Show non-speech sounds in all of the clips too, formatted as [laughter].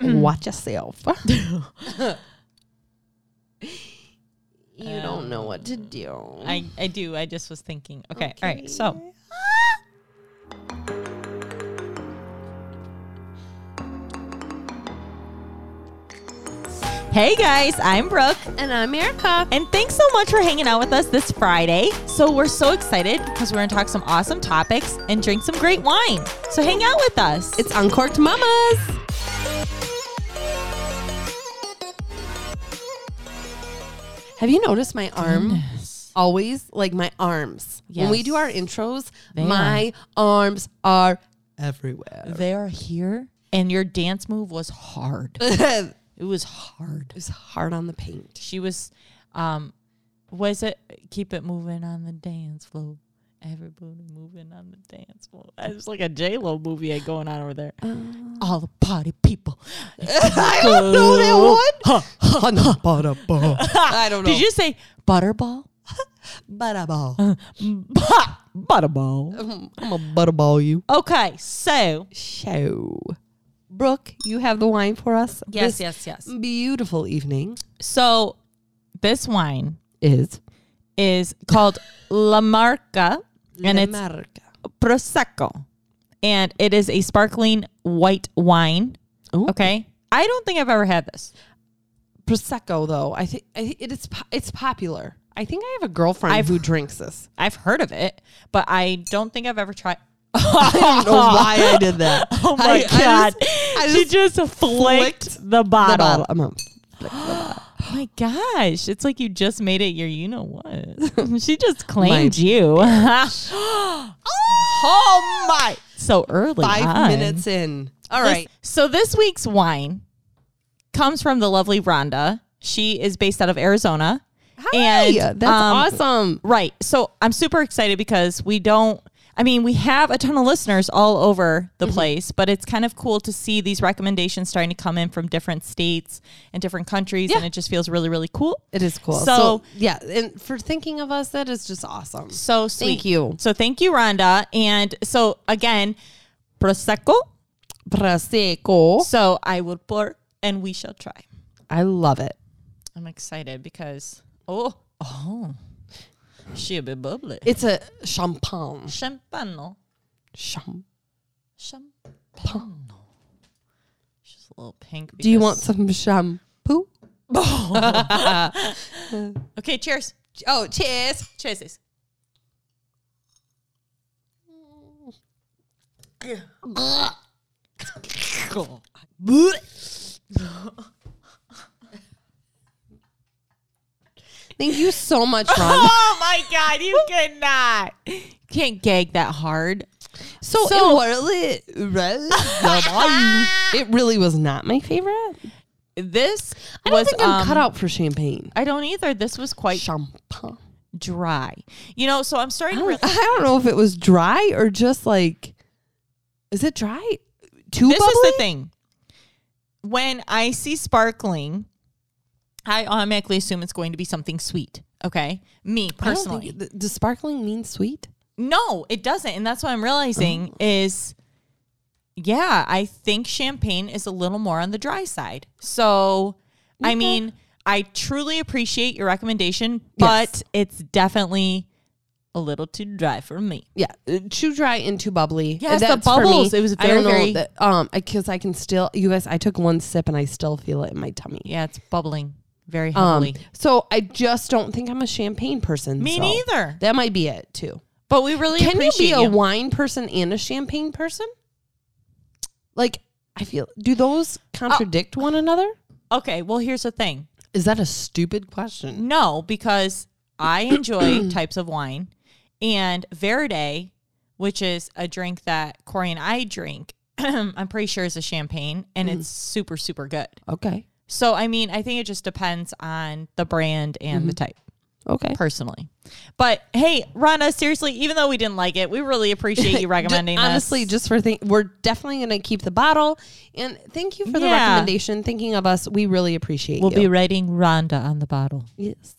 Mm-hmm. Watch yourself. [laughs] you don't know what to do. I, I do. I just was thinking. Okay. All right. So Hey guys, I'm Brooke. and I'm Erica. And thanks so much for hanging out with us this Friday. So we're so excited because we're going to talk some awesome topics and drink some great wine. So hang out with us. It's Uncorked Mamas. Have you noticed my arm? Always like my arms. When we do our intros, They my arms are everywhere. They're here, and your dance move was hard. it [laughs] It was hard. It was hard on the paint. She was, um, was it keep it moving on the dance floor? Everybody moving on the dance floor. [laughs] It's like a J Lo movie going on over there. Uh. All the party people. [laughs] I don't know that [laughs] one. I don't know. Did you say butterball? butterball? Uh, butterball. I'm a butterball you. Okay, so Show. Brooke, you have the wine for us. yes, This yes, yes. Beautiful evening So this wine is is called La Marca, and it's America. prosecco, and it is a sparkling white wine. Ooh. Okay, I don't think I've ever had this. prosecco though. I think I, it is po- it's popular. I think I have a girlfriend I've- who drinks this. I've heard of it, but I don't think I've ever tried. [laughs] I don't know why I did that. [laughs] Oh my I- I god! just- I she just just flicked, the bottle. the bottle. My gosh! It's like you just made it your. You know what? [laughs] she just claimed you. [gasps] oh my! So early. Five on. minutes in. All This- right. so this week's wine comes from the lovely Rhonda. She is based out of Arizona. Hey, that's um, awesome. Right. So I'm super excited because we don't, I mean, we have a ton of listeners all over the mm-hmm. place, but it's kind of cool to see these recommendations starting to come in from different states and different countries. And it just feels really, really cool. It is cool. So- So, yeah, and for thinking of us, that is just awesome. So sweet. Thank you. So thank you, Rhonda. And so again, Prosecco. Prosecco. So I will pour and we shall try. I love it. I'm excited because, oh, oh, she a bit bubbly. It's a champagne. Champagne. Cham- Champano. She's a little pink. Do you want some shampoo? [laughs] Okay, cheers. Oh, cheers. Cheers. [laughs] Thank you so much, [laughs] Ron. Oh my god, you cannot. Can't gag that hard. So, So- it really, [laughs] it really was not my favorite. This I don't was think I'm um, cut out for champagne. I don't either. This was quite Champagne. dry. You know, so I'm I starting to don't, I don't know if it was dry or just like, is it dry? Too this bubbly? is the thing. When I see sparkling, I automatically assume it's going to be something sweet. Okay, me personally. think- does sparkling mean sweet? No, it doesn't. And that's what I'm Oh. realizing is yeah, I think champagne is a little more on the dry side. So, I mean, I truly appreciate your recommendation, but Yes. it's definitely a little too dry for me. Yeah, uh, too dry and too bubbly. Yes, the That's me. bubbles, it was I don't very, very- that, um because I can still. You guys, I took one sip and I still feel it in my tummy. Yeah, it's bubbling very Um, so I just don't think I'm a champagne person. me so neither. That might be it too. But we really Can you be a wine person and a champagne person? Like, I feel. Do those contradict one another? Okay, well, here's the thing. Is that a stupid question? No, because I [clears throat] enjoy types of wine, and Verde, which is a drink that Corey and I drink, [clears throat] I'm pretty sure is a champagne, and it's super super good. Okay. So I mean, I think it just depends on the brand and the type. Okay. Personally, but hey, Rana, seriously, even though we didn't like it, we really appreciate [laughs] you recommending this. Honestly, just for think, we're definitely going to keep the bottle. And thank you for the recommendation. Thinking of us, we really appreciate you. we'll you. be writing Rhonda on the bottle yes,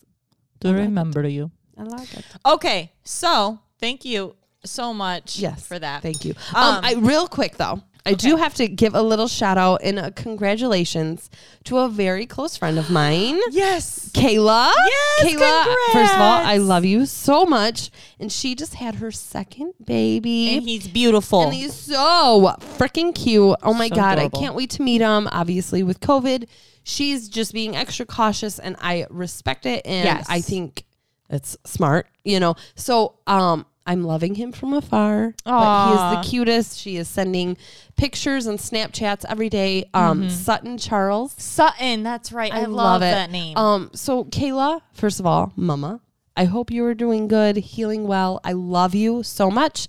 to remember you. I like it. Okay, so thank you so much Yes, for that. Thank you. Um, Um, I real quick though, I do have to give a little shout out and a congratulations to a very close friend of mine. [gasps] Yes. Kayla. Yes, Kayla. First of all, I love you so much. And she just had her second baby. And he's beautiful. And he's so freaking cute. Oh my So God. adorable. I can't wait to meet him. Obviously, with COVID, she's just being extra cautious and I respect it. And Yes. I think it's smart, you know. So, um, I'm loving him from afar. But he is the cutest. She is sending pictures and Snapchats every day. Um, Mm-hmm. Sutton Charles. Sutton, that's right. I, love, it. that name. Um, so Kayla, first of all, Mama, I hope you are doing good, healing well. I love you so much.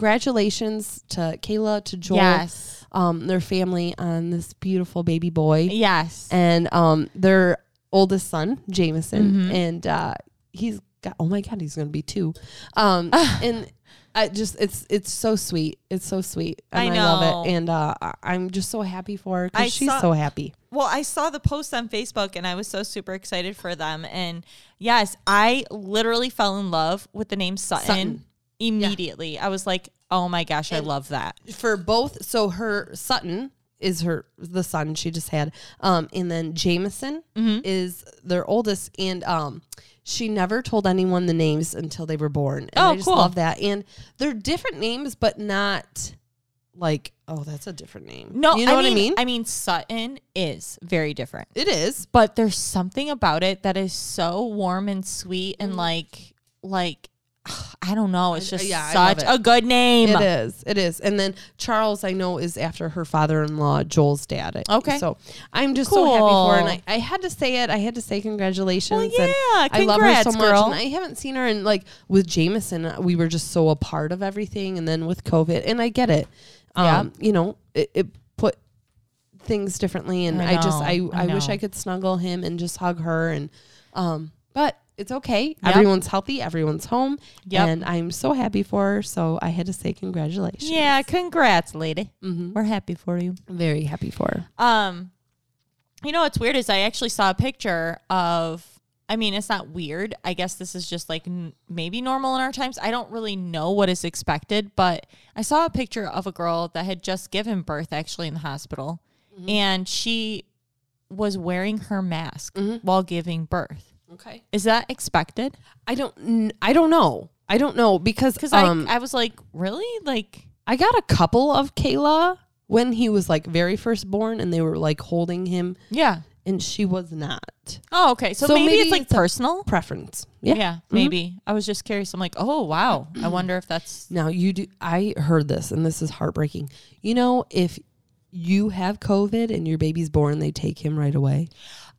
Congratulations to Kayla, to Joel, yes. um, their family on this beautiful baby boy, Yes. and um, their oldest son, Jameson, Mm-hmm. and uh, he's got. Oh my God, he's gonna be two. Um, [sighs] and. I just it's it's so sweet. It's so sweet. And I I, love it. And uh, I'm just so happy for her because she's saw- so happy. Well, I saw the post on Facebook and I was so super excited for them. And yes, I literally fell in love with the name Sutton, Sutton. immediately. I was like, oh my gosh, I love that. for both so her sutton is her the son she just had. Um and then jameson Mm-hmm. is their oldest. And um she never told anyone the names until they were born. And Oh, i just cool. love that. And they're different names but not like oh that's a different name. No, you know I what mean, i mean I mean, Sutton is very different, it is. But there's something about it that is so warm and sweet and like, like, [sighs] I don't know. It's just yeah, such it. a good name. It is. It is. And then Charles, I know, is after her father-in-law, Joel's dad. Okay. So I'm just so happy for her. And I, I had to say it. I had to say congratulations. Well, and yeah, I love her so much. girl. And I haven't seen her. And like with Jameson, uh, we were just so a part of everything. And then with COVID, and I get it. Um, You know, it, it put things differently. And I I, just, I, I I, wish. I could snuggle him and just hug her. And, um, but it's okay. Everyone's healthy. Everyone's home. Yep. And I'm so happy for her. So I had to say congratulations. Yeah, congrats, lady. Mhm. We're happy for you. Very happy for her. Um, you know what's weird is I actually saw a picture of. I mean, it's not weird. I guess this is just like n- maybe normal in our times. I don't really know what is expected, but I saw a picture of a girl that had just given birth actually in the hospital, and she was wearing her mask while giving birth. Okay. Is that expected? I don't. I don't know. I don't know because Because um, I, I was like, really? Like, I got a couple of Kayla when he was like very first born, and they were like holding him, yeah. and she was not Oh, okay. So, So maybe, maybe it's like it's personal. preference. Yeah, Yeah. maybe. I was just curious. I'm like, oh wow. I [clears throat] wonder if that's Now you do. I heard this, and this is heartbreaking. You know, if you have COVID and your baby's born, they take him right away.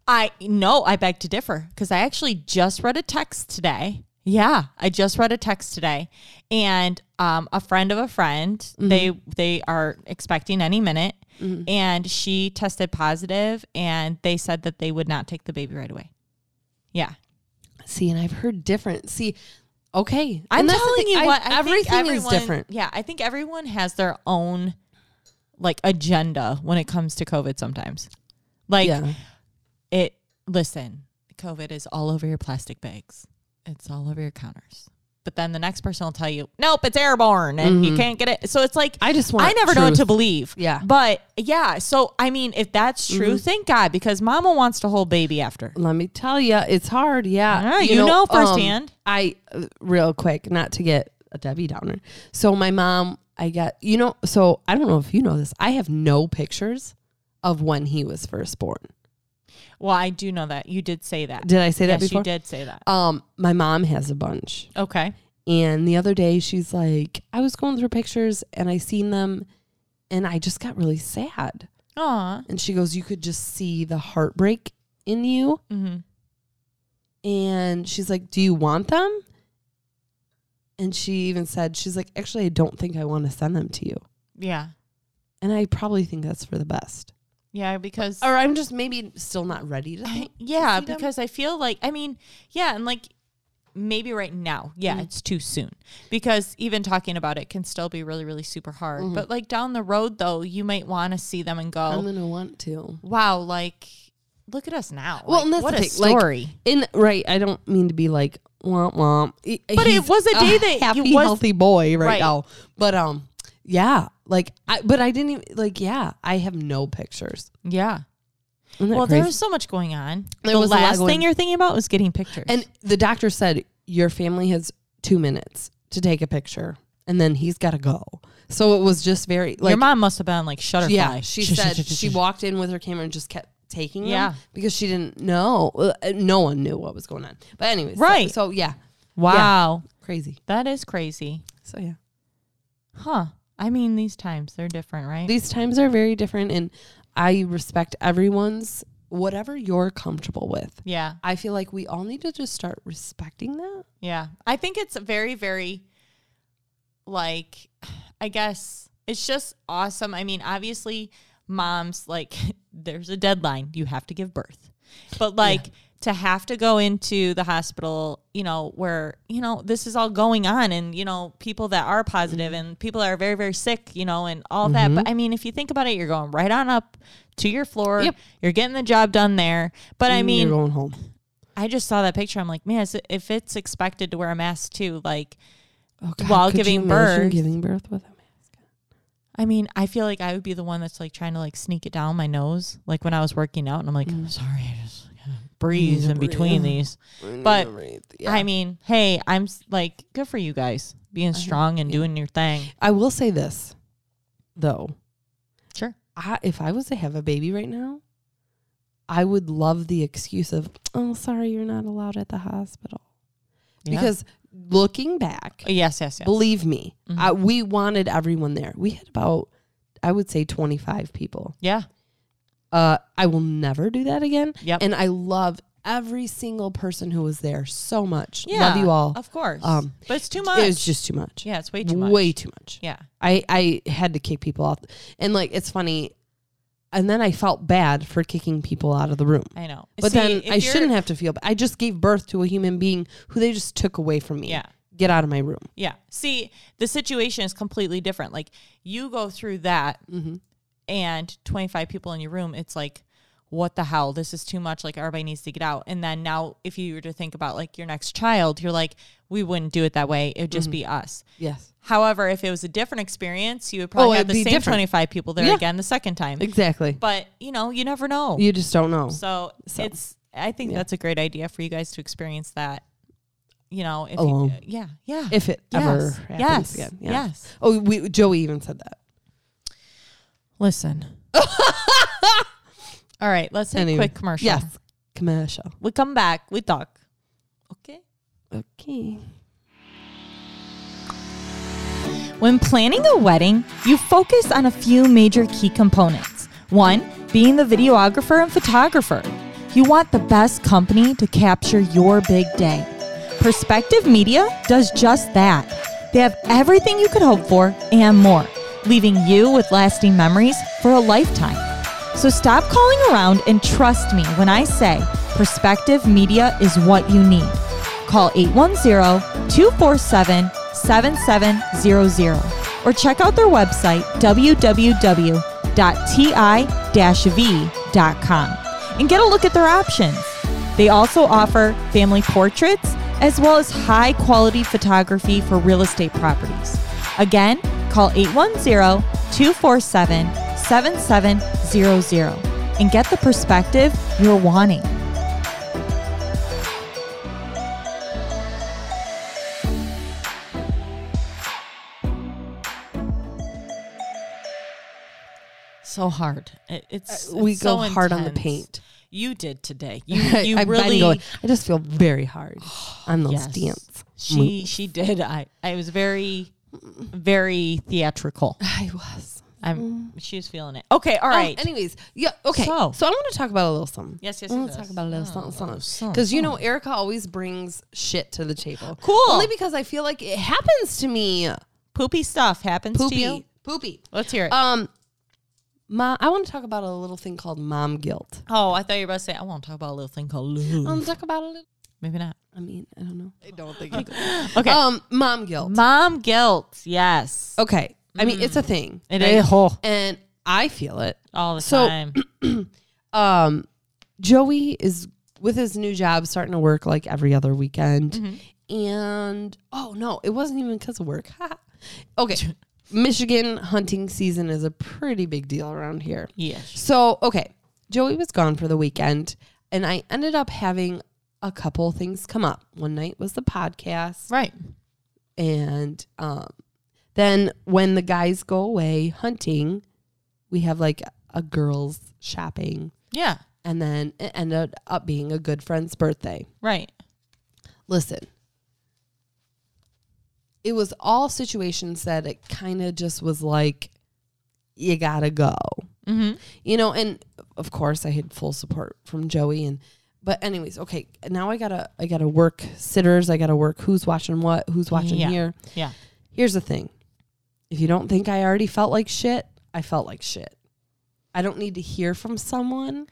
I no, I beg to differ because I actually just read a text today. Yeah, I just read a text today, and um, a friend of a friend they they are expecting any minute, and she tested positive, and they said that they would not take the baby right away. Yeah, See, and I've heard different. See, okay, I'm And that's the telling you what. I everything is different. Yeah, I think everyone has their own like agenda when it comes to COVID. Sometimes, like yeah. It listen covid is all over your plastic bags it's all over your counters but then the next person will tell you nope it's airborne and you can't get it so it's like Mm-hmm. I just want. i never know what to believe Yeah. but yeah so i mean if that's true thank god because mama wants to hold baby after Let me tell you, it's hard. Yeah, Yeah, you know um, firsthand. I uh, real quick, not to get a Debbie Downer. So my mom, I got you know. So I don't know if you know this. I have no pictures of when he was first born. Well i do know that you did say that Did I say that yes before? you did say that Um, my mom has a bunch, okay and the other day she's like, I was going through pictures and I seen them, and I just got really sad. Aw. And she goes, you could just see the heartbreak in you. Mm-hmm. And she's like, Do you want them? And she even said, She's like, Actually, I don't think I want to send them to you. yeah And I probably think that's for the best. Yeah because Or I'm just maybe still not ready to. I- yeah, them? because I feel like I mean, yeah, and like maybe right now, yeah, Mm. it's too soon because even talking about it can still be really, really super hard. Mm-hmm. But like down the road, though, you might want to see them and go. I'm go, going to want to. "Wow, like look at us now." Well, Like, and that's what the a thing, like, story. In right, I don't mean to be like womp womp. But it was a day that you happy, was- healthy boy right, Right. now. But um, yeah, like I, but I didn't even like. Yeah, I have no pictures. Yeah. Well, crazy? there was so much going on. There the was last going- thing you're thinking about was getting pictures. and the doctor said your family has two minutes to take a picture, and then he's got to go. So it was just very like your mom must have been like shutterfly. Yeah, she Sh- sh- said sh- sh- she walked in with her camera and just kept taking them Yeah. because she didn't know. uh, No one knew what was going on. But anyways, Right. So, yeah, Wow. crazy. That is crazy. So yeah, Huh. I mean, these times they're different, right? these times are very different, and I respect everyone's whatever you're comfortable with. yeah. I feel like we all need to just start respecting that. Yeah. I think it's very, very like, I guess it's just awesome. I mean, obviously, moms, like, [laughs] there's a deadline. You have to give birth. But, like, to have to go into the hospital, you know, where, you know, this is all going on and, you know, people that are positive and people that are very, very sick, you know, and all that. Mm-hmm. But I mean, if you think about it, you're going right on up to your floor. Yep. You're getting the job done there. But I mean, you're going home. I just saw that picture. I'm like, man, if it's expected to wear a mask too, like, Oh, While giving birth. giving birth with him. I mean, I feel like I would be the one that's like trying to like sneak it down my nose, like when I was working out, and I'm like, mm. sorry, I just breathe in between [laughs] these. But, I mean, hey, I'm s- like, good for you guys being strong and doing your thing. I will say this, though. Sure. I, if I was to have a baby right now, I would love the excuse of, oh, sorry, you're not allowed at the hospital. Because looking back, yes, yes, yes. believe me, Mhm. I, we wanted everyone there. We had about, I would say, 25 people. yeah. Uh, I will never do that again. Yep. And I love every single person who was there so much. yeah. Love you all. Of course. Um, but it's too much. It was just too much. yeah, it's way too much. Way too much. Yeah. I I had to kick people off, and like it's funny, and then I felt bad for kicking people out of the room. I know. But See, then I shouldn't have to feel. bad. I just gave birth to a human being who they just took away from me. Yeah. get out of my room. Yeah. See, the situation is completely different. Like you go through that Mm-hmm. And 25 people in your room, it's like, what the hell? This is too much. Like everybody needs to get out. And then now, if you were to think about like your next child, you're like, we wouldn't do it that way. It would just mm-hmm. be us. Yes, However, if it was a different experience, you would probably Oh, have the same different. 25 people there Yeah. again the second time. exactly. But, you know, you never know. You just don't know. so, So, it's, I think yeah. that's a great idea for you guys to experience that, you know, if Alone. you, yeah, yeah. if it ever yes. happens yes. again. Yeah. Yes. Oh, we, Joey even said that. Listen. [laughs] All right, let's take Anyway, a quick commercial. Yes, commercial. We come back, we talk. Okay. Okay. When planning a wedding, you focus on a few major key components. One, being the videographer and photographer. You want the best company to capture your big day. Perspective Media does just that. They have everything you could hope for and more, leaving you with lasting memories for a lifetime. So stop calling around and trust me when I say Perspective Media is what you need. Call 810-247-7700 or check out their website www.ti-v.com and get a look at their options. They also offer family portraits as well as high quality photography for real estate properties. Again, call 810-247-7700 and get the perspective you're wanting. So hard. It, it's, uh, we it's go so hard on the paint. You did today. [laughs] You you I've really going- I just feel very hard [sighs] on those Yes. dance. she she did. I I was very very theatrical. [laughs] I was. I'm she was feeling it. Okay, All right. Oh, anyways, yeah. Okay. So- So, I want to talk about a little something. Yes, yes, I want to yes. talk about a little Oh, something, something. Because you know, Erica always brings shit to the table. Cool. Only because I feel like it happens to me. Poopy stuff happens to you. Poopy. Poopy. Let's hear it. Um, mom, I want to talk about a little thing called mom guilt. oh, I thought you were about to say I want to talk about a little thing called I love. want to talk about a little. Maybe not. I mean, I don't know. I don't think. Okay. Um, mom guilt. Mom guilt. Yes. okay. I mean, it's a thing. It right? is oh, and I feel it. all the So- time. [clears throat] um Joey is with his new job starting to work like every other weekend. Mm-hmm. And oh no, it wasn't even because of work. [laughs] okay. [laughs] Michigan hunting season is a pretty big deal around here. Yes. So, okay, Joey was gone for the weekend, and I ended up having a couple things come up. One night was the podcast, Right. and um, then when the guys go away hunting, we have like a girls shopping, Yeah. and then it ended up being a good friend's birthday. Right. Listen, it was all situations that it kind of just was like, you gotta go. Mm-hmm. you know and of course i had full support from joey and but anyways okay now i gotta i gotta work sitters i gotta work who's watching what who's watching Yeah. here Yeah. here's the thing if you don't think i already felt like shit i felt like shit i don't need to hear from someone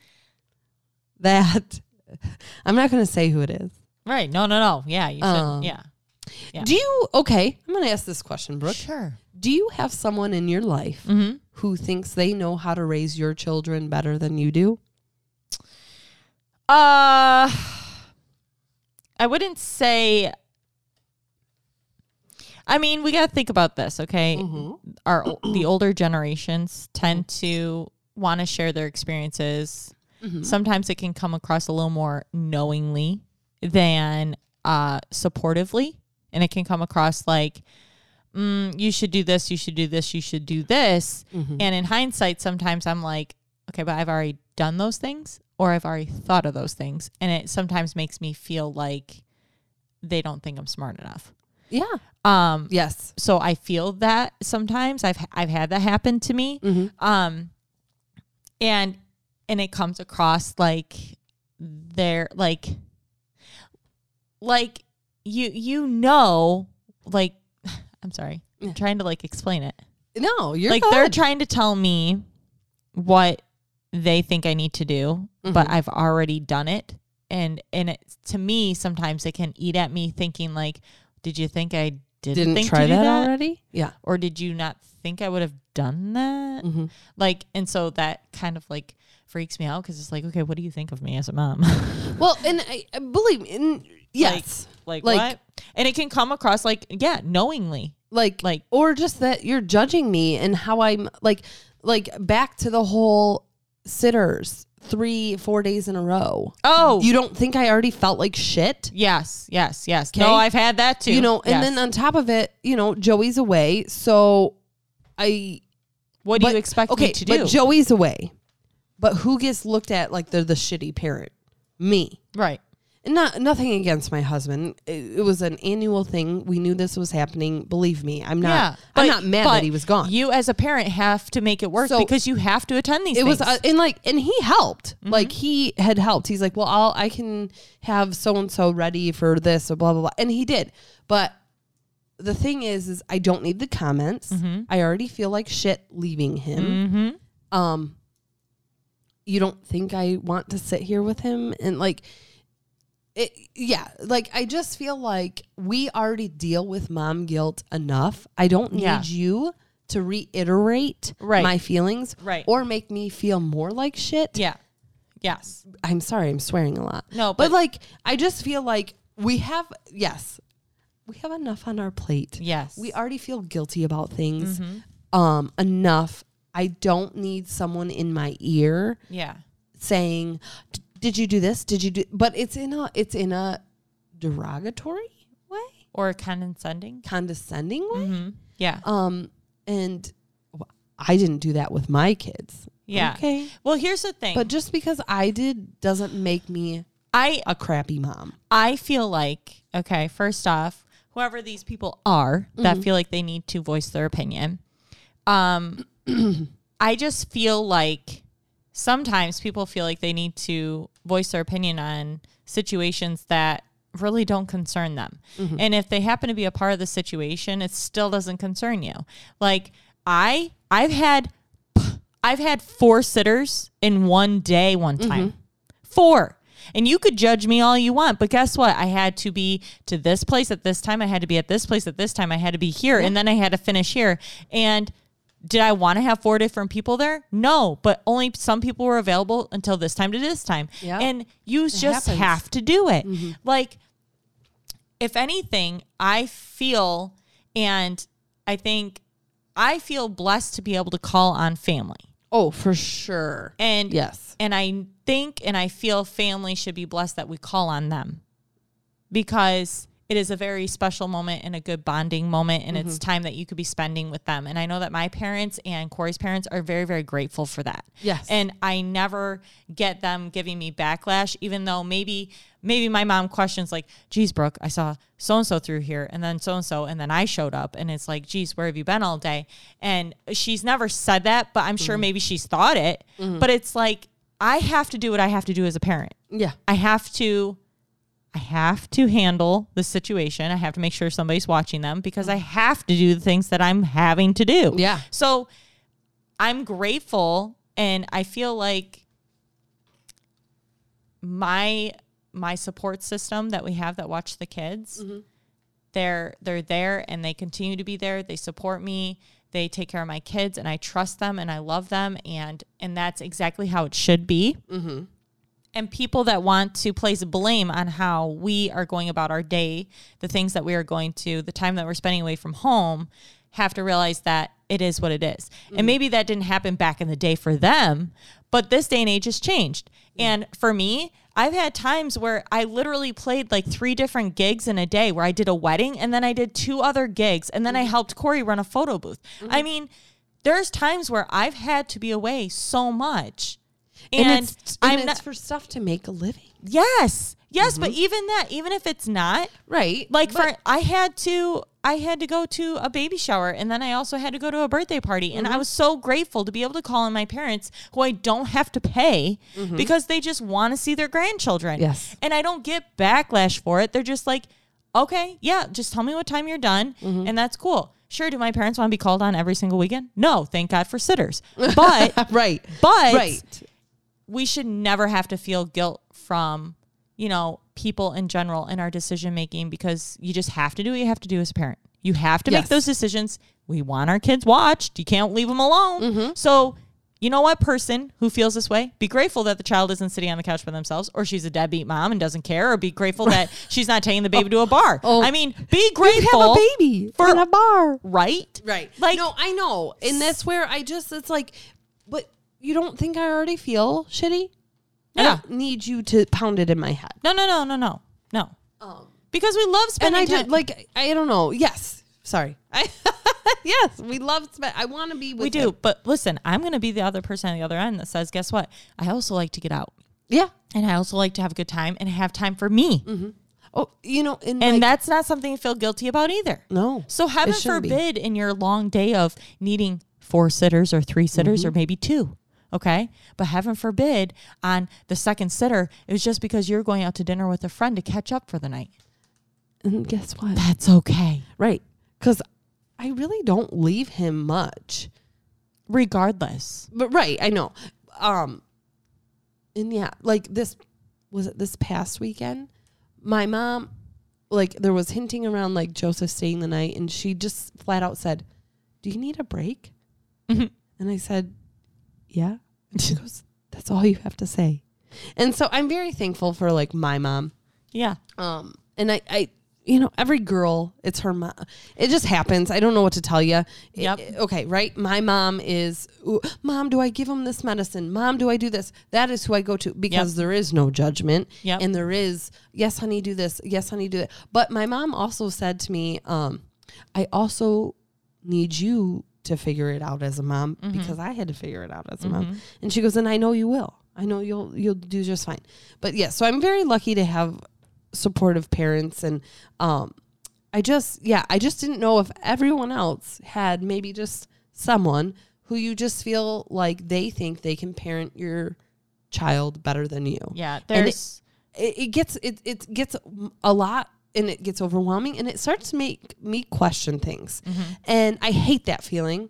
that [laughs] i'm not gonna say who it is Right. No, no, no. Yeah. You should. Um, yeah. Yeah. do you okay i'm gonna ask this question brooke Sure. do you have someone in your life Mm-hmm. who thinks they know how to raise your children better than you do Uh, I wouldn't say. I mean, we got to think about this, okay? Our the [clears throat] older generations tend to want to share their experiences. Sometimes it can come across a little more knowingly than uh, supportively, and it can come across like, mm, "You should do this. You should do this. You should do this." And in hindsight, sometimes I'm like, "Okay, but I've already done those things, or I've already thought of those things," and it sometimes makes me feel like they don't think I'm smart enough. yeah Um, yes so I feel that sometimes I've I've had that happen to me. Um and and it comes across like they're like like you you know like [sighs] I'm sorry. I'm trying to like explain it. no you're like good. they're trying to tell me what they think I need to do, but Mm-hmm. I've already done it. And and it to me sometimes it can eat at me thinking like, did you think I didn't, didn't think try that, that, already. Yeah. or did you not think I would have done that? Mm-hmm. Like, and so that kind of like freaks me out because it's like, okay, what do you think of me as a mom? [laughs] Well, and I, I believe in and yes, like, Like- what? And it can come across like, yeah, knowingly. like, Like- or just that you're judging me and how I'm like, like back to the whole sitters three, four days in a row. Oh, You don't think I already felt like shit? yes, yes, yes. Okay. No, I've had that too. You know, and Yes. then on top of it, you know, Joey's away, so I what do but- you expect okay, me to do? But Joey's away. But who gets looked at like they're the shitty parent? Me. right. Not nothing against my husband. It, it was an annual thing. We knew this was happening. Believe me, I'm not. yeah, I'm but- not mad that he was gone. You as a parent have to make it work So- because you have to attend these. it was things. uh, and like and he helped. Mm-hmm. Like he had helped. He's like, well, I'll I can have so and so ready for this or blah blah blah, and he did. But the thing is, is I don't need the comments. Mm-hmm. I already feel like shit leaving him. Um, you don't think I want to sit here with him and like. It, yeah, like I just feel like we already deal with mom guilt enough. I don't need Yeah. you to reiterate Right. my feelings Right. or make me feel more like shit. yeah, yes, I'm sorry, I'm swearing a lot. No, but, but- like I just feel like we have yes, we have enough on our plate. yes. We already feel guilty about things Mm-hmm. um enough. I don't need someone in my ear yeah, saying, "D- "Did you do this? Did you do?" But it's in a it's in a derogatory way, or condescending. condescending way. Mm-hmm. Yeah, Um, and I didn't do that with my kids. yeah. Okay. Well, here's the thing. But just because I did doesn't make me I a crappy mom. I feel like okay. First off, whoever these people are that feel like they need to voice their opinion, um, [clears throat] I just feel like sometimes people feel like they need to voice their opinion on situations that really don't concern them. Mm-hmm. And if they happen to be a part of the situation, it still doesn't concern you. Like I I've had [sighs] I've had four sitters in one day one mm-hmm. time. Four. And you could judge me all you want, but guess what? I had to be to this place at this time. I had to be at this place at this time. I had to be here, and then I had to finish here. And did I want to have four different people there? No, but only some people were available until this time to this time. Yeah. And you just happens. Mm-hmm. have to do it. Like, if anything, I feel, and I think I feel blessed to be able to call on family. Oh, for sure. And yes. and I think and I feel family should be blessed that we call on them because it is a very special moment and a good bonding moment and it's mm-hmm. time that you could be spending with them. And I know that my parents and Corey's parents are very, very grateful for that. Yes. And I never get them giving me backlash, even though maybe maybe my mom questions like, geez, Brooke, I saw so and so through here and then so and so and then I showed up and it's like, geez, where have you been all day? And she's never said that, but I'm sure mm-hmm. maybe she's thought it. Mm-hmm. But it's like I have to do what I have to do as a parent. Yeah. I have to I have to handle the situation. I have to make sure somebody's watching them because I have to do the things that I'm having to do. Yeah. So I'm grateful and I feel like my my support system that we have that watch the kids mm-hmm. they're they're there and they continue to be there they support me they take care of my kids and i trust them and i love them and and that's exactly how it should be mm-hmm. And people that want to place blame on how we are going about our day, the things that we are going to, the time that we're spending away from home, have to realize that it is what it is. And mm. maybe that didn't happen back in the day for them, but this day and age has changed. And for me, I've had times where I literally played like three different gigs in a day where I did a wedding and then I did two other gigs and then I mm-hmm. helped Corey run a photo booth. I mm-hmm. mean, there's times where I've had to be away so much. And, And, it's, and I'm it's not, for stuff to make a living. Yes. Yes, but mm-hmm. even that, even if it's not, Right. like for I had to I had to go to a baby shower and then I also had to go to a birthday party and I mm-hmm. was so grateful to be able to call on my parents who I don't have to pay mm-hmm. because they just want to see their grandchildren. Yes. And I don't get backlash for it. They're just like, "Okay, yeah, just tell me what time you're done and that's cool." Sure, do my parents want to be called on every single weekend? No, thank God for sitters. But [laughs] right. but right. We should never have to feel guilt from you know people in general in our decision making because you just have to do what you have to do as a parent you have to make those decisions we want our kids watched you can't leave them alone Mm-hmm. so you know what person who feels this way be grateful that the child isn't sitting on the couch by themselves or she's a deadbeat mom and doesn't care or be grateful that [laughs] she's not taking the baby to a bar Oh. i mean be You grateful have a baby for- in a bar. right Right. like no, I know. And that's where I just it's like you don't think I already feel shitty? I don't need you to pound it in my head. no no no no no no Um, because we love and spending I time just like I don't know. Yes. Sorry. I [laughs] yes, we love spend I want to be with we do him. but listen i'm going to be the other person on the other end that says guess what i also like to get out Yeah. and i also like to have a good time and have time for me Oh, you know, and, and like, that's not something you feel guilty about either no. so heaven it shouldn't be. forbid in your long day of needing four sitters or three sitters Mm-hmm. or maybe two okay but heaven forbid on the second sitter it was just because you're going out to dinner with a friend to catch up for the night And guess what? that's okay Right. Cuz I really don't leave him much. regardless But right, I know. Um and yeah, like this was it this past weekend? My mom like there was hinting around like Joseph staying the night and she just flat out said, "Do you need a break?" Mhm. And I said, "Yeah." [laughs] And she goes, "That's all you have to say." And so I'm very thankful for like my mom. yeah Um and I I you know, every girl, it's her mom. It just happens. I don't know what to tell you. Yep. okay, right? My mom is, Mom, do I give him this medicine? Mom, do I do this? That is who I go to because there is no judgment. Yep. And there is, yes, honey, do this. Yes, honey, do that. But my mom also said to me, um, I also need you to figure it out as a mom because I had to figure it out as a mom. And she goes, and I know you will. I know you'll you'll do just fine. But yeah, so I'm very lucky to have supportive parents and um I just yeah, I just didn't know if everyone else had maybe just someone who you just feel like they think they can parent your child better than you. yeah there's It, it gets it it gets a lot and it gets overwhelming and it starts to make me question things. Mm-hmm. And I hate that feeling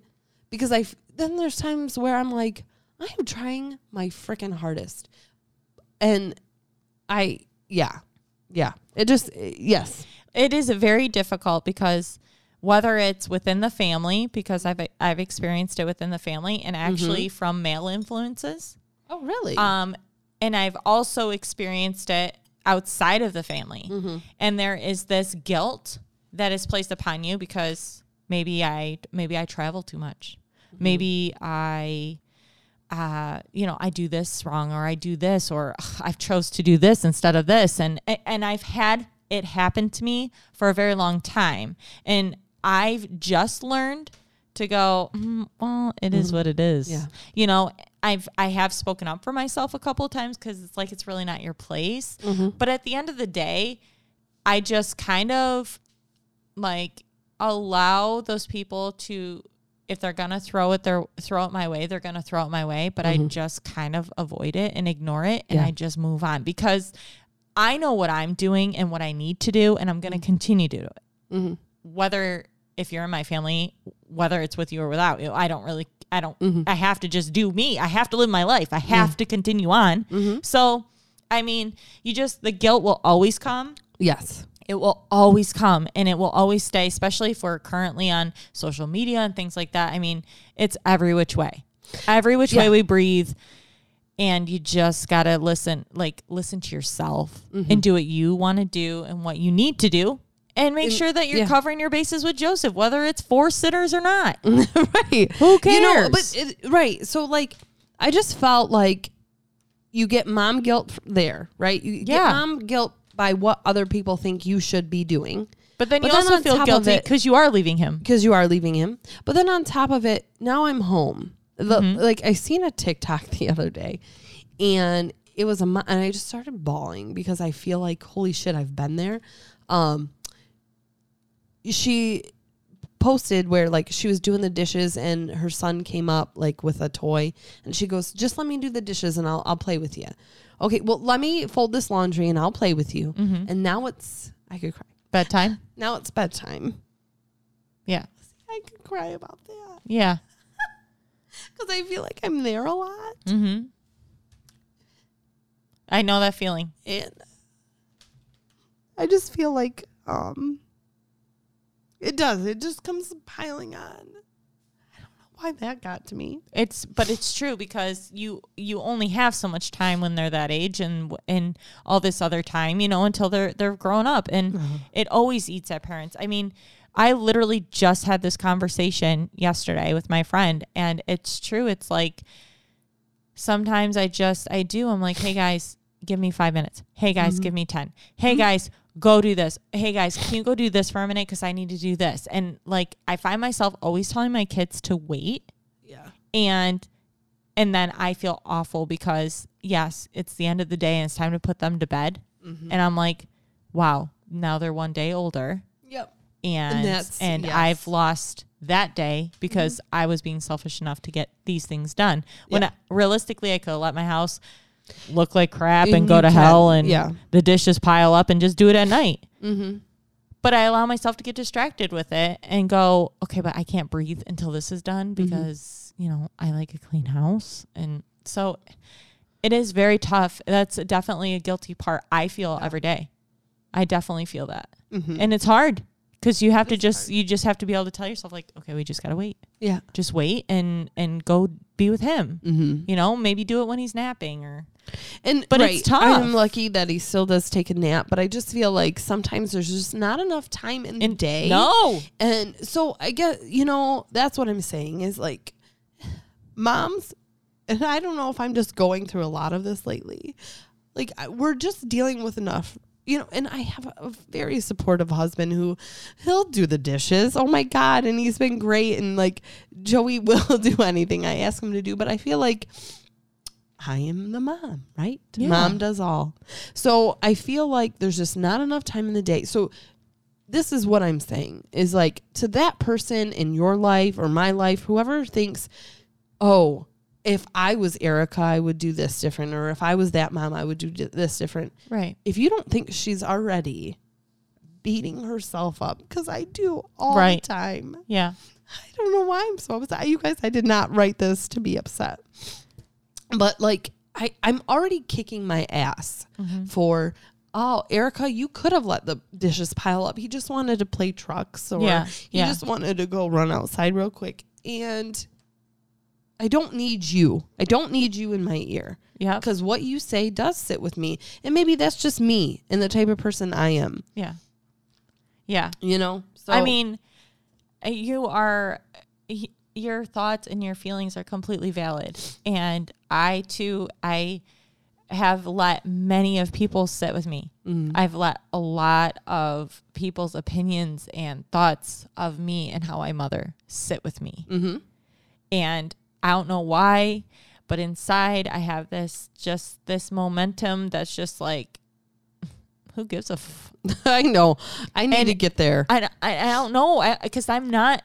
because I then there's times where I'm like I am trying my freaking hardest. And I yeah. Yeah. It just eh, yes. it is very difficult because whether it's within the family because I've I've experienced it within the family and actually mm-hmm. from male influences Oh, really? um and I've also experienced it outside of the family Mm-hmm. and there is this guilt that is placed upon you because maybe I maybe I travel too much. Maybe I uh, you know, I do this wrong or I do this or ugh, I've chose to do this instead of this and and I've had it happen to me for a very long time. And I've just learned to go, mm, well, it is what it is. Yeah. You know, I've I have spoken up for myself a couple of times cuz it's like it's really not your place. Mm-hmm. But at the end of the day, I just kind of like allow those people to if they're gonna throw it their throw it my way, they're gonna throw it my way. But I mm-hmm. just kind of avoid it and ignore it and Yeah. I just move on because I know what I'm doing and what I need to do and I'm gonna mm-hmm. continue to do it. Mm-hmm. Whether if you're in my family, whether it's with you or without you, I don't really I don't Mm-hmm. I have to just do me. I have to live my life. I have to continue on. Mm-hmm. So I mean, you just the guilt will always come Yes. it will always come and it will always stay, especially if we're currently on social media and things like that. I mean, it's every which way, every which Yeah. way we breathe. And you just got to listen, like, listen to yourself Mm-hmm. and do what you want to do and what you need to do. And make And- sure that you're yeah. covering your bases with Joseph, whether it's four sitters or not. [laughs] right. Who You know, cares? but it, right. So like, I just felt like you get mom guilt there, right? You get Yeah. mom guilt by what other people think you should be doing But then But you then also feel guilty because you are leaving him. because you are leaving him. But then on top of it, now I'm home. The, Mm-hmm. Like I seen a TikTok [laughs] the other day, and it was a and I just started bawling because I feel like holy shit, I've been there. Um, she posted where like she was doing the dishes and her son came up like with a toy and she goes just let me do the dishes and I'll I'll play with you. Okay, well let me fold this laundry and I'll play with you. Mm-hmm. And now it's I could cry. Bedtime. [laughs] Now it's bedtime. Yeah. I could cry about that Yeah. [laughs] because I feel like I'm there a lot. Mm-hmm. I know that feeling. and I just feel like um it does. It just comes piling on. I don't know why that got to me. It's but it's true because you you only have so much time when they're that age and and all this other time, you know, until they're they're grown up and uh-huh. it always eats at parents. I mean, I literally just had this conversation yesterday with my friend and it's true. It's like sometimes I just I do. I'm like, "Hey guys, give me 5 minutes. Hey guys, give me 10. Hey guys, go do this. Hey guys, can you go do this for a minute cuz I need to do this." And like I find myself always telling my kids to wait Yeah. and and then I feel awful because yes, it's the end of the day and it's time to put them to bed. Mm-hmm. And I'm like, wow, now they're one day older Yep. and and, that's- yes. Mm-hmm. I've lost that day because I was being selfish enough to get these things done. When. I, realistically I could have let my house look like crap And and, go to can, hell and yeah. the dishes pile up and just do it at night. Mm-hmm. But I allow myself to get distracted with it and go, okay, but I can't breathe until this is done Mm-hmm. because, you know, I like a clean house. And so it is very tough. That's definitely a guilty part I feel every day. I definitely feel that. Mm-hmm. And it's hard because you have to just, you just have to be able to tell yourself, like, okay, we just got to wait. Yeah. Just wait and, and go be with him. Mm-hmm. You know, maybe do it when he's napping or, And But right, it's tough. I'm lucky that he still does take a nap, but I just feel like sometimes there's just not enough time in the day. no. And so I get, you know, that's what I'm saying is like moms, and I don't know if I'm just going through a lot of this lately. Like I- we're just dealing with enough, you know, and I have a very supportive husband who he'll do the dishes. Oh my God. And he's been great. And like Joey [laughs] will do anything I ask him to do. But I feel like I am the mom, right? Yeah. Mom does all. So I feel like there's just not enough time in the day. So this is what I'm saying is like to that person in your life or my life, whoever thinks, oh, if I was Erica, I would do this different, or if I was that mom, I would do this different. Right. If you don't think she's already beating herself up, because I do all Right. the time. Yeah. I don't know why I'm so upset. You guys, I did not write this to be upset. But like I, I'm already kicking my ass Mm-hmm. for oh, Erica, you could have let the dishes pile up. He just wanted to play trucks or Yeah, he yeah. just wanted to go run outside real quick. And I don't need you. I don't need you in my ear. Yeah. Because what you say does sit with me. And maybe that's just me and the type of person I am. Yeah. Yeah. You know? So I mean, uh, you are your thoughts and your feelings are completely valid. And i too i have let many of people sit with me. Mm-hmm. I've let a lot of people's opinions and thoughts of me and how i mother sit with me. Mm-hmm. And i don't know why but inside i have this just this momentum that's just like [laughs] who gives a f- [laughs] I know. I need And- to get there. I, I, I don't know. Because I'm not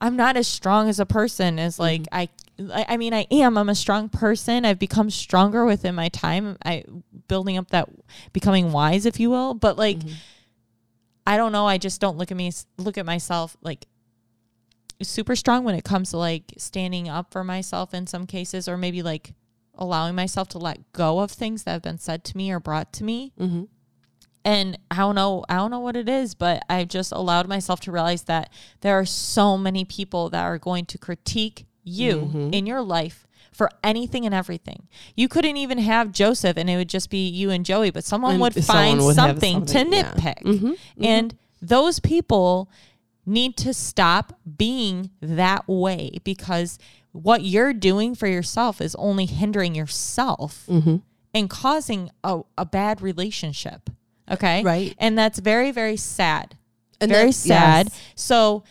I'm not as strong as a person as like I, I I mean I am. I'm a strong person. I've become stronger within my time. I building up that becoming wise if you will. But like I don't know. I just don't look at me look at myself like super strong when it comes to like standing up for myself in some cases or maybe like allowing myself to let go of things that have been said to me or brought to me. Mhm. And I don't know, I don't know what it is, but I've just allowed myself to realize that there are so many people that are going to critique you Mm-hmm. in your life for anything and everything. You couldn't even have Joseph and it would just be you and Joey, but someone And would someone find would something, something, to yeah. nitpick. Mhm, And those people need to stop being that way because what you're doing for yourself is only hindering yourself Mm-hmm. and causing a, a bad relationship. Okay. Right. And that's very, very sad. And very that- sad. yes. So,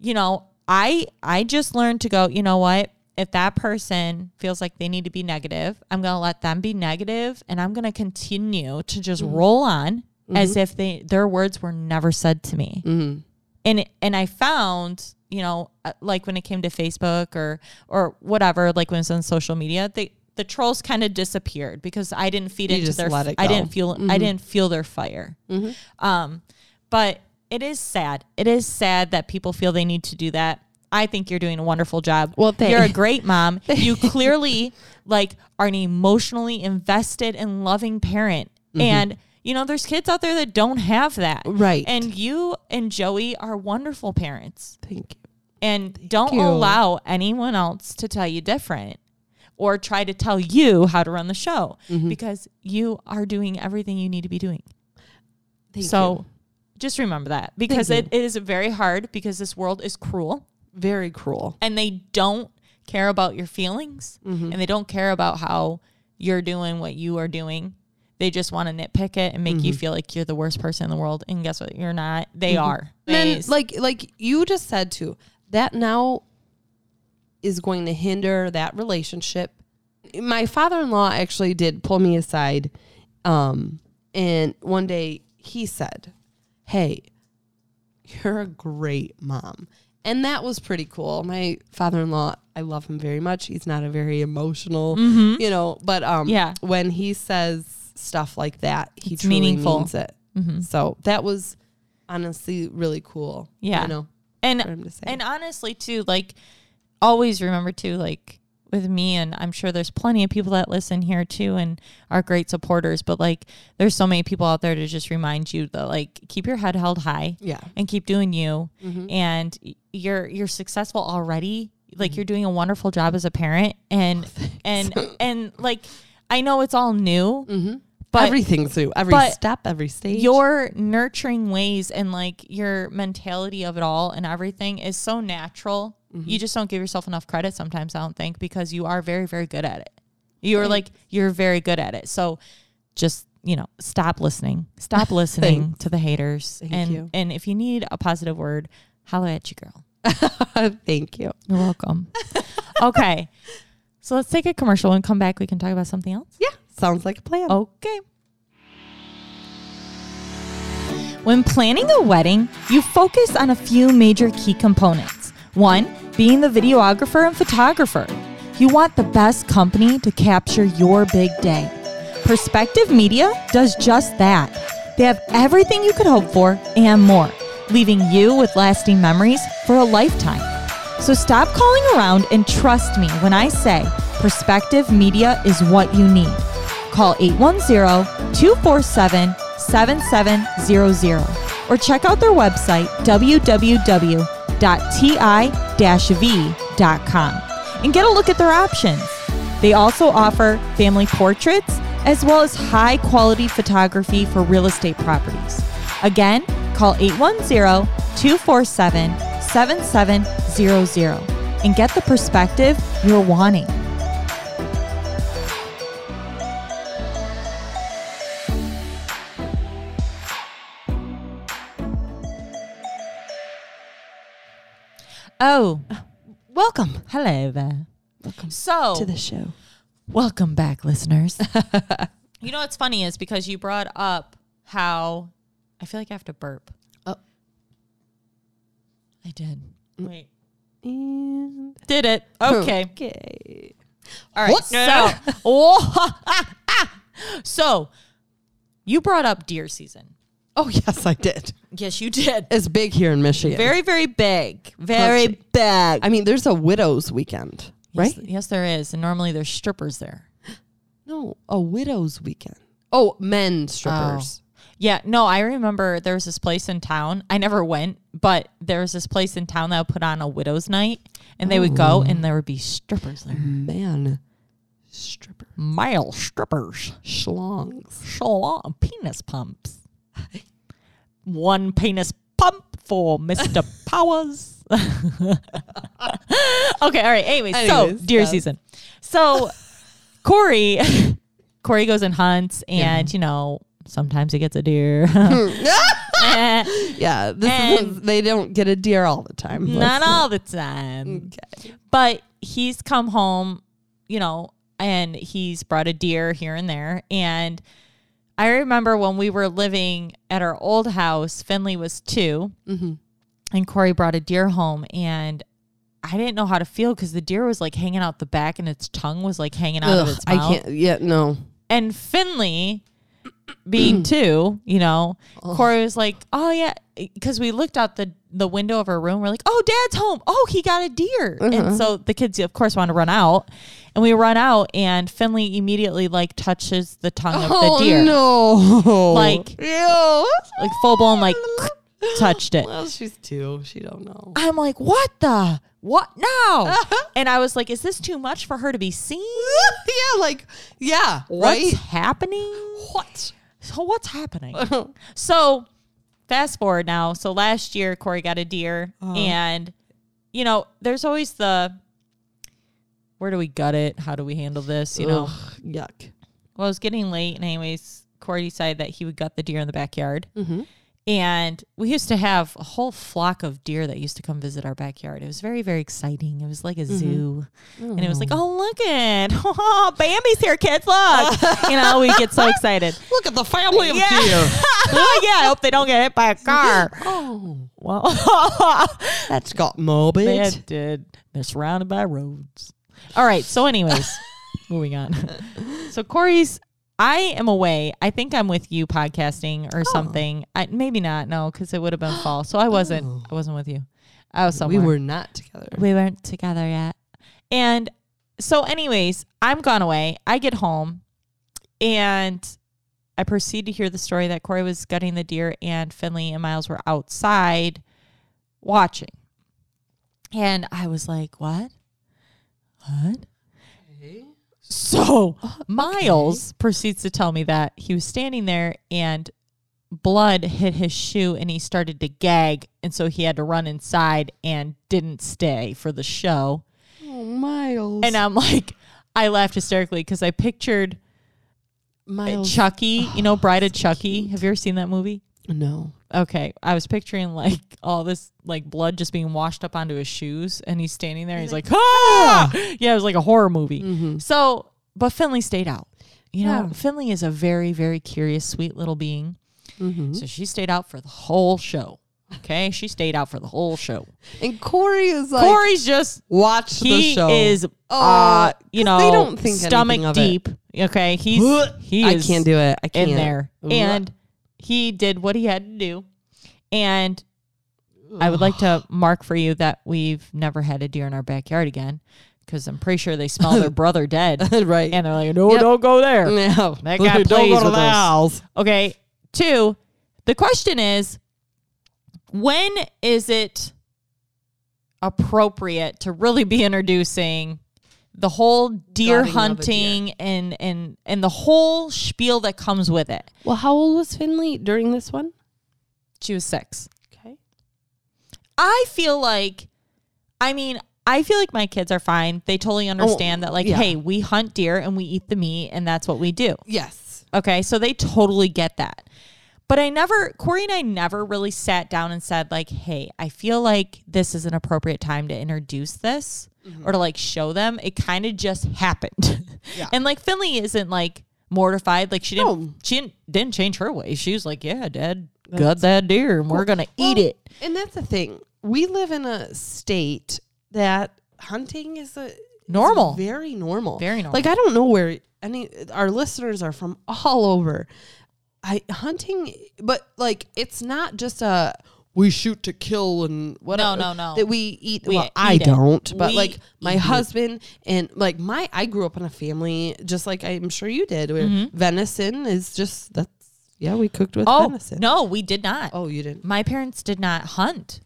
you know, I I just learned to go, you know what? If that person feels like they need to be negative, I'm going to let them be negative and I'm going to continue to just Mm-hmm. roll on as if they their words were never said to me Mm-hmm. and and I found you know uh, like when it came to Facebook or or whatever like when it's on social media they the trolls kind of disappeared because I didn't feed You into their let I didn't feel I mm-hmm. didn't feel their fire. Mm-hmm. Um but it is sad. It is sad that people feel they need to do that. I think you're doing a wonderful job. Well, thank- you're a [laughs] great mom. You clearly like are an emotionally invested and loving parent. Mm-hmm. And you know there's kids out there that don't have that. Right. and you and Joey are wonderful parents. Thank you. And don't you. allow anyone else to tell you different or try to tell you how to run the show Mm-hmm. because you are doing everything you need to be doing. Thank so you. just remember that because it, it is very hard because this world is cruel very cruel. and they don't care about your feelings Mm-hmm. and they don't care about how you're doing what you are doing. They just want to nitpick it and make Mm-hmm. you feel like you're the worst person in the world. And guess what? You're not. They are. And then, like like you just said too, that now is going to hinder that relationship. My father-in-law actually did pull me aside, um, and one day he said, "Hey, you're a great mom," and that was pretty cool. My father-in-law, I love him very much. He's not a very emotional, you know, but um, Mm-hmm. Yeah. when he says stuff like that, he It's truly meaningful. means it. So that was honestly really cool. Yeah. you know, and for him to say. and honestly too like always remember too like with me and i'm sure there's plenty of people that listen here too and are great supporters but like there's so many people out there to just remind you that like keep your head held high Yeah. and keep doing you Mm-hmm. and you're you're successful already like you're doing a wonderful job as a parent and [laughs] and and like i know it's all new Mm-hmm. but Everything's new. Every step, every stage. your nurturing ways and like your mentality of it all and everything is so natural. Mm-hmm. You just don't give yourself enough credit sometimes, I don't think, because you are very, very good at it. You're like, you're very good at it. So just, you know, stop listening. Stop [laughs] listening to the haters. Thank and you. and if you need a positive word, holla at you, girl. [laughs] Thank you. You're welcome. [laughs] okay. So let's take a commercial and come back. We can talk about something else. Yeah, sounds like a plan. Okay. When planning a wedding, you focus on a few major key components. One, being the videographer and photographer. You want the best company to capture your big day. Perspective Media does just that. They have everything you could hope for and more, leaving you with lasting memories for a lifetime. So stop calling around and trust me when I say Perspective Media is what you need. Call 810-247-7700 or check out their website www.ti-v.com and get a look at their options. They also offer family portraits as well as high quality photography for real estate properties. Again, call 810 247 7700 and get the perspective you're wanting. Oh, Welcome. hello there. Welcome So, to the show. welcome back, listeners. [laughs] you know what's funny is because you brought up how I feel like I have to burp. Oh. I did. Mm. Wait. And Did it. Okay. okay. All right. So, [laughs] [laughs] so you brought up deer season. Oh yes, I did. Yes, you did. It's big here in Michigan. Very, very big. Very Close. big. I mean, there's a widow's weekend, right? Yes, yes, there is. And normally there's strippers there. [gasps] No, a widow's weekend. Oh, men strippers. Oh. Yeah, no, I remember there was this place in town. I never went, but there was this place in town that would put on a widow's night, and they would go, oh. and there would be strippers there. Man, strippers. Male strippers, schlongs. shalom, penis pumps. One penis pump for Mister [laughs] Powers. [laughs] okay, all right. Anyways, so Anyways, deer season. So Corey, [laughs] Corey goes and hunts, and you know sometimes he gets a deer. Eh, Yeah, this And- is, they don't get a deer all the time. Not Let's all the time. Okay. But he's come home, you know, and he's brought a deer here and there. And I remember when we were living at our old house, Finley was 2 Mhm. and Corey brought a deer home. And I didn't know how to feel because the deer was like hanging out the back and its tongue was like hanging out of its mouth. I can't. Yeah, no. And Finley, being mm. two, you know, Corey was like, "Oh yeah," because we looked out the the window of her room. We're like, "Oh, Dad's home. Oh, he got a deer." And uh-huh. so the kids, of course, want to run out, and we run out, and Finley immediately like touches the tongue of the oh, deer, Oh, no! Like- [laughs] Ew. like full blown, like [laughs] touched it. Well, she's two. She don't know. I'm like, "What the? What now?" [laughs] and I was like, "Is this too much for her to be seen? yeah, like yeah, What's right. happening?" What? So what's happening? [laughs] so fast forward now. So last year Corey got a deer and you know, there's always the where do we gut it? How do we handle this? You know. Ugh, yuck. Well, it was getting late and anyways, Corey decided that he would gut the deer in the backyard. Mm-hmm. And we used to have a whole flock of deer that used to come visit our backyard. It was very, very exciting. It was like a mm-hmm. zoo. And it was like, oh, oh look it. [laughs] Oh, Bambi's here, kids. Look. [laughs] you know, we get so excited. Look at the family of Yeah. deer. [laughs] Oh, yeah, I hope they don't get hit by a car. Oh, Well, that's got morbid. they did. They're surrounded by roads. All right. So, anyways, moving on. So, Corey's. I am away. I think I'm with you podcasting or oh. something. I, maybe not. No, because it would have been fall. So I [gasps] wasn't. Oh. I wasn't with you. I was somewhere. we were not together. we weren't together yet. And so, anyways, I'm gone away. I get home and I proceed to hear the story that Corey was gutting the deer and Finley and Miles were outside watching. And I was like, what? What? So [laughs] Miles proceeds to tell me that he was standing there and blood hit his shoe and he started to gag. And so he had to run inside and didn't stay for the show. Oh, Miles. And I'm like, I laughed hysterically because I pictured Miles. Chucky, you know, oh, Bride of Chucky. Have you ever seen that movie? no. Okay. I was picturing like [laughs] all this like blood just being washed up onto his shoes and he's standing there. And he's like, ah! [laughs] Yeah, it was like a horror movie. So, but Finley stayed out. You know, Yeah. Finley is a very, very curious, sweet little being. So she stayed out for the whole show. Okay. She stayed out for the whole show. And Corey is like, Corey's just watch the he show. is Oh, uh you know they don't think stomach of it. deep okay he's [laughs] he I can't do it. I can't. in there and he did what he had to do and i would like to mark for you that we've never had a deer in our backyard again because i'm pretty sure they smell their [laughs] brother dead [laughs] right. and they're like no Yep. don't go there no, [laughs] That guy don't plays go to with the us. house. okay two the question is when is it appropriate to really be introducing the whole deer of a deer. hunting and and and the whole spiel that comes with it Well, how old was Finley during this one? she was six Okay. I feel like, I mean, I feel like my kids are fine. They totally oh, understand that, like, Oh, yeah. hey, we hunt deer and we eat the meat, and that's what we do. Yes. Okay. So they totally get that. But I never, Corey and I never really sat down and said, like, hey, I feel like this is an appropriate time to introduce this mm-hmm. or to like show them. It kind of just happened. Yeah. [laughs] and like Finley isn't like mortified. Like she didn't, No. she didn't, didn't change her way. She was like, yeah, dad got that deer and we're going to eat Well, it. And that's the thing. We live in a state that hunting is a is Normal. very normal. Very normal. Like I don't know where any our listeners are from all over. I hunting, but like it's not just a we shoot to kill and whatever. no, no. No. That we eat. We well, I eat it. don't, but We like my eat it. husband and like my I grew up in a family just like I'm sure you did. Where venison is just that's yeah we cooked with Mm-hmm. Oh, venison. no, we did not. Oh, you didn't. My parents did not hunt.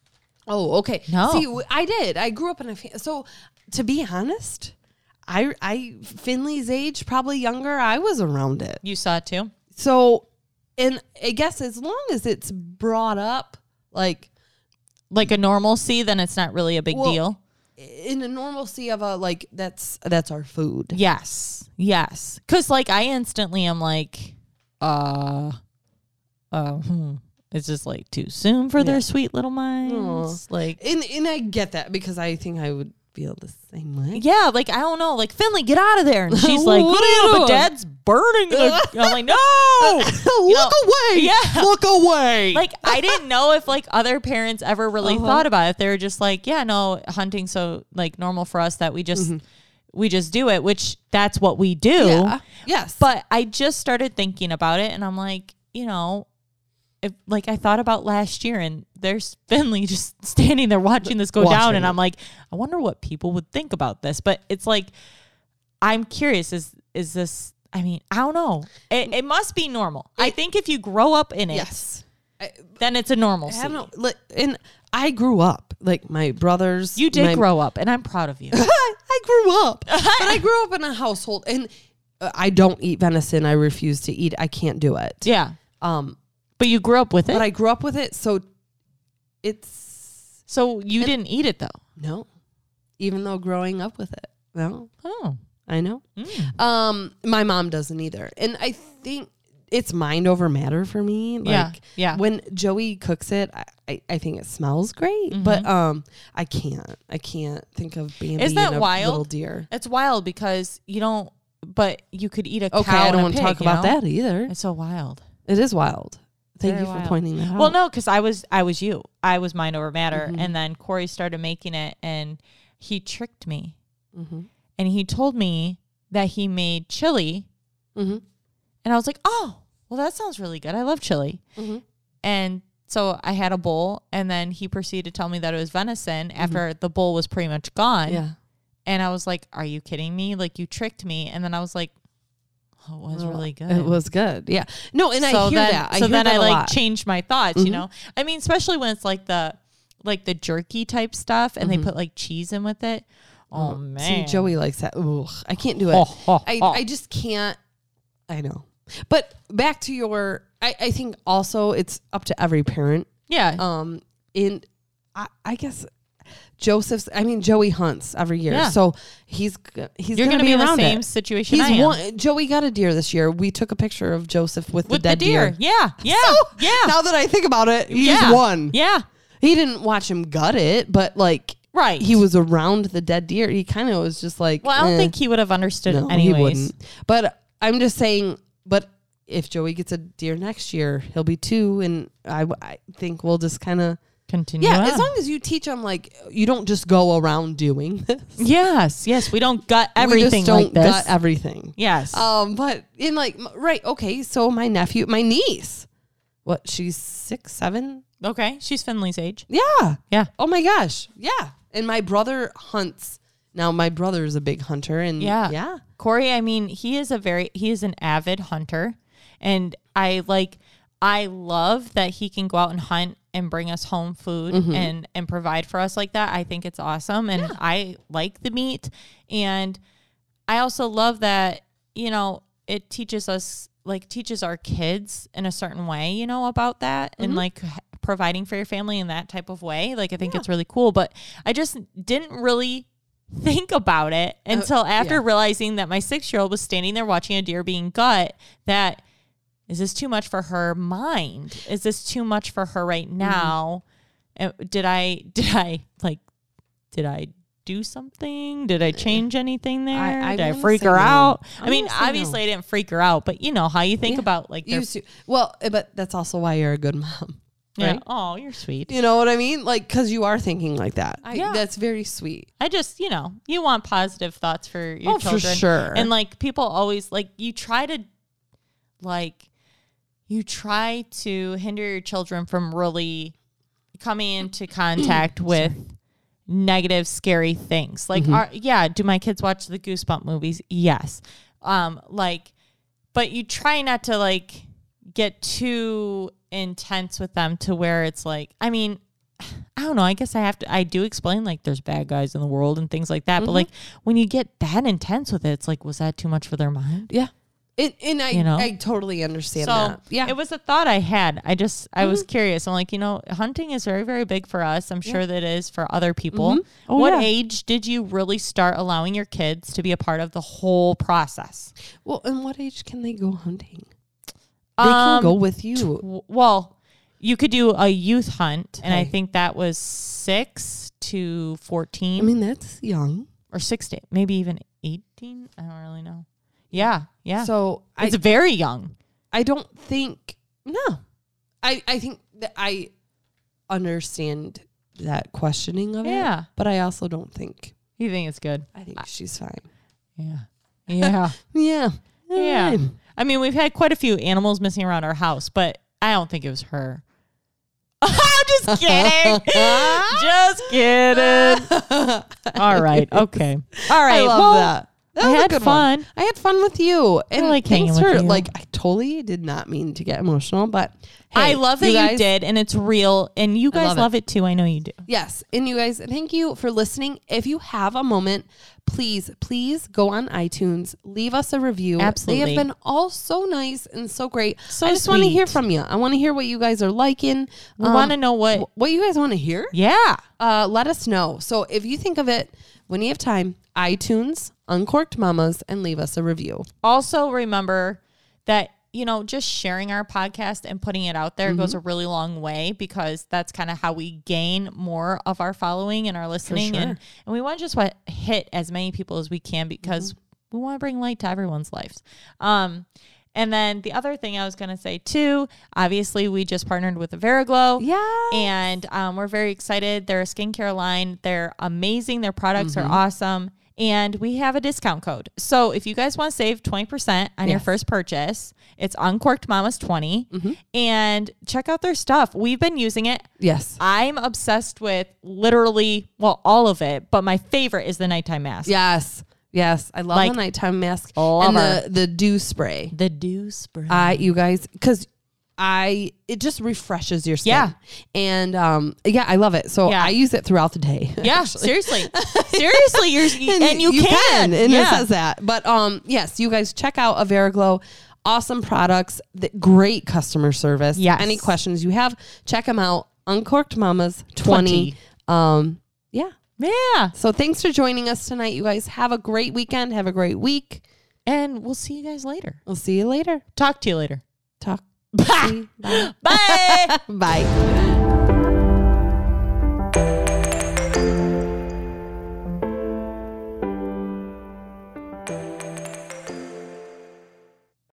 Oh, okay. No. See, w- I did. I grew up in a fa- so. To be honest, I I Finley's age, probably younger. I was around it. You saw it too? So, and I guess as long as it's brought up, like Like a normalcy, then it's not really a big Well, deal. in the normalcy of a like that's that's our food. Yes. Yes. Cause like I instantly am like, uh uh hmm. It's just like too soon for Yeah. their sweet little minds. Like And and I get that because I think I would feel the same way. yeah, like I don't know, like Finley, get out of there. And she's [laughs] like, What are you "Yeah, but doing?" dad's burning. The-. [laughs] I'm like, no. [laughs] Look know, away! yeah. look away! like I didn't know if like other parents ever really Uh-huh. thought about it. They were just like, yeah, no, hunting's so like normal for us that we just we just do it, which that's what we do. Mm-hmm. yeah, yes, But I just started thinking about it and I'm like, you know, if like I thought about last year and there's [laughs] Finley just standing there watching this go Watching down and it. I'm like, I wonder what people would think about this. But it's like I'm curious is is this I mean, I don't know. It, it must be normal. I think if you grow up in it, yes. I, then it's a normal. I no, like, and I grew up like my brothers. You did my- grow up, and I'm proud of you. [laughs] I grew up, [laughs] but I grew up in a household, and uh, I don't eat venison. I refuse to eat. I can't do it. yeah, Um, but you grew up with it, but I grew up with it, so it's so you didn't eat it though. no. Even though growing up with it, no, Oh, I know. Mm. Um, my mom doesn't either, and I think it's mind over matter for me. Like, Yeah, yeah. When Joey cooks it, I, I, I think it smells great, but um, I can't. I can't think of Mm-hmm. Isn't that a wild? little deer. it's wild because you don't. But you could eat a Okay, cow I don't want to talk about know? that either. It's so wild. It is wild. Thank Very you for wild. pointing that out. Well, no, because I was I was you. I was mind over matter, Mm-hmm. and then Corey started making it, and he tricked me, Mm-hmm. and he told me that he made chili, Mhm. and I was like, oh, well, that sounds really good. I love chili, Mhm. and so I had a bowl, and then he proceeded to tell me that it was venison after the bowl was pretty much gone, Mm-hmm. Yeah. and I was like, are you kidding me? Like you tricked me, and then I was like. Oh, it was Well, really good. It was good. Yeah. No, and I hear then, that. I so then I like lot. changed my thoughts. You Mhm. know, I mean, especially when it's like the like the jerky type stuff, and Mhm. they put like cheese in with it. Oh Uh, man, See, Joey likes that. Ugh, I can't do it. Ho, ho, I. I just can't. I know. But back to your, I, I think also it's up to every parent. yeah, Um, in, I, I guess Joseph's. I mean, Joey hunts every year, Yeah. so he's he's you're gonna, gonna be in the around same it. situation. He's I am. one. Joey got a deer this year. We took a picture of Joseph with, with the dead deer. Yeah, yeah, So, yeah, Now that I think about it, he's yeah. one. Yeah, He didn't watch him gut it, but like right. he was around the dead deer. He kind of was just like, Well, I don't eh. think he would have understood No, anyways. he wouldn't. But I'm just saying. But if Joey gets a deer next year, he'll be two, and I, I think we'll just kind of Continue. yeah. on. As long as you teach them, like you don't just go around doing [laughs] this. yes, yes, we don't gut we everything just don't like this. gut everything. yes. Um, but in like right, okay. So my nephew, my niece, what? She's six, seven. okay, she's Finley's age. Yeah. Yeah. Oh my gosh. Yeah. And my brother hunts. Now my brother is a big hunter, and Yeah. yeah. Corey, I mean, he is a very he is an avid hunter and I like I love that he can go out and hunt and bring us home food Mm-hmm. and and provide for us like that. I think it's awesome and I like the meat and I also love that, you know, it teaches us like teaches our kids in a certain way, you know, about that and Mm-hmm. like providing for your family in that type of way. Like I think it's really cool, but I just didn't really think about it until after yeah. realizing that my 6-year-old was standing there watching a deer being gut that is this too much for her mind? Is this too much for her right Mm-hmm. now? Uh, Did I [laughs] did I like did I do something? Did I change anything there? I- I did I freak her no. out? I I mean, wanna no. obviously I didn't freak her out, but you know how you think Yeah. about like their. Well, but that's also why you're a good mom. Yeah. Oh, you're sweet. You know what I mean? Like, because you are thinking like that. I, Yeah. That's very sweet. I just, you know, you want positive thoughts for your Oh, for children. sure. And like people always like you try to like you try to hinder your children from really coming into contact [clears throat] with negative scary things. Like are, yeah, do my kids watch the goosebump movies? Yes. Um like but you try not to like get too intense with them to where it's like I mean I don't know. I guess I have to. I do explain like there's bad guys in the world and things like that. But like when you get that intense with it, it's like was that too much for their mind? Yeah. And, and I, You know? I totally understand So that. Yeah. it was a thought I had. I just I was curious. I'm like, you know, hunting is very very big for us. I'm sure that it is for other people. Oh, what yeah. age did you really start allowing your kids to be a part of the whole process? well, and what age can they go hunting? They Um, can go with you. W- Well, you could do a youth hunt, and I think that was six to fourteen. I mean, that's young. or 16, maybe even 18. I don't really know. Yeah, yeah. So I, it's very young. I don't think, no. I, I think that I understand that questioning of it. Yeah. But I also don't think, You think it's good? I think she's fine. Yeah. Yeah. [laughs] Yeah. yeah. I mean, we've had quite a few animals missing around our house, but I don't think it was her. [laughs] I'm just kidding. [laughs] just kidding. All right. Okay. All right. I love well, that. That I had fun. one. I had fun with you. And like hanging thanks with for you. like I totally did not mean to get emotional, but hey, I love that you, guys- did, and it's real, and you guys love it. love it too. I know you do. Yes. And you guys, thank you for listening. If you have a moment, please, please go on iTunes, leave us a review. Absolutely. They have been all so nice and so great. So I just want to hear from you. I want to hear what you guys are liking. We Um, want to know what. what you guys want to hear. yeah. Uh, let us know. So if you think of it when you have time, iTunes, Uncorked Mamas, and leave us a review. also remember that you know just sharing our podcast and putting it out there goes a really long way because that's kind of how we gain more of our following and our listening sure. and, and we want to just what hit as many people as we can because we want to bring light to everyone's lives um and then the other thing I was going to say too, obviously we just partnered with Veriglow. Yeah. And um, we're very excited. They're a skincare line. They're amazing. Their products are awesome. And we have a discount code. So if you guys want to save 20% on your first purchase, it's Uncorked Mamas 20. Mm-hmm. And check out their stuff. We've been using it. Yes. I'm obsessed with literally, well, all of it, but my favorite is the nighttime mask. Yes. Yes. I love Like, the nighttime mask and the, the dew spray. The dew spray. I you guys because I it just refreshes your skin. Yeah. And um yeah, I love it. So Yeah. I use it throughout the day. yeah, [laughs] seriously. [laughs] seriously, you're, [laughs] and, you, can. and yeah. it says that. But um yes, you guys check out Averiglow. Awesome products, the great customer service. Yes. Any questions you have, check them out. Uncorked Mamas 20. 20. Um yeah. yeah. So thanks for joining us tonight. You guys have a great weekend. Have a great week. And we'll see you guys later. We'll see you later. Talk to you later. Talk. Bye. Bye. [laughs] Bye. Bye.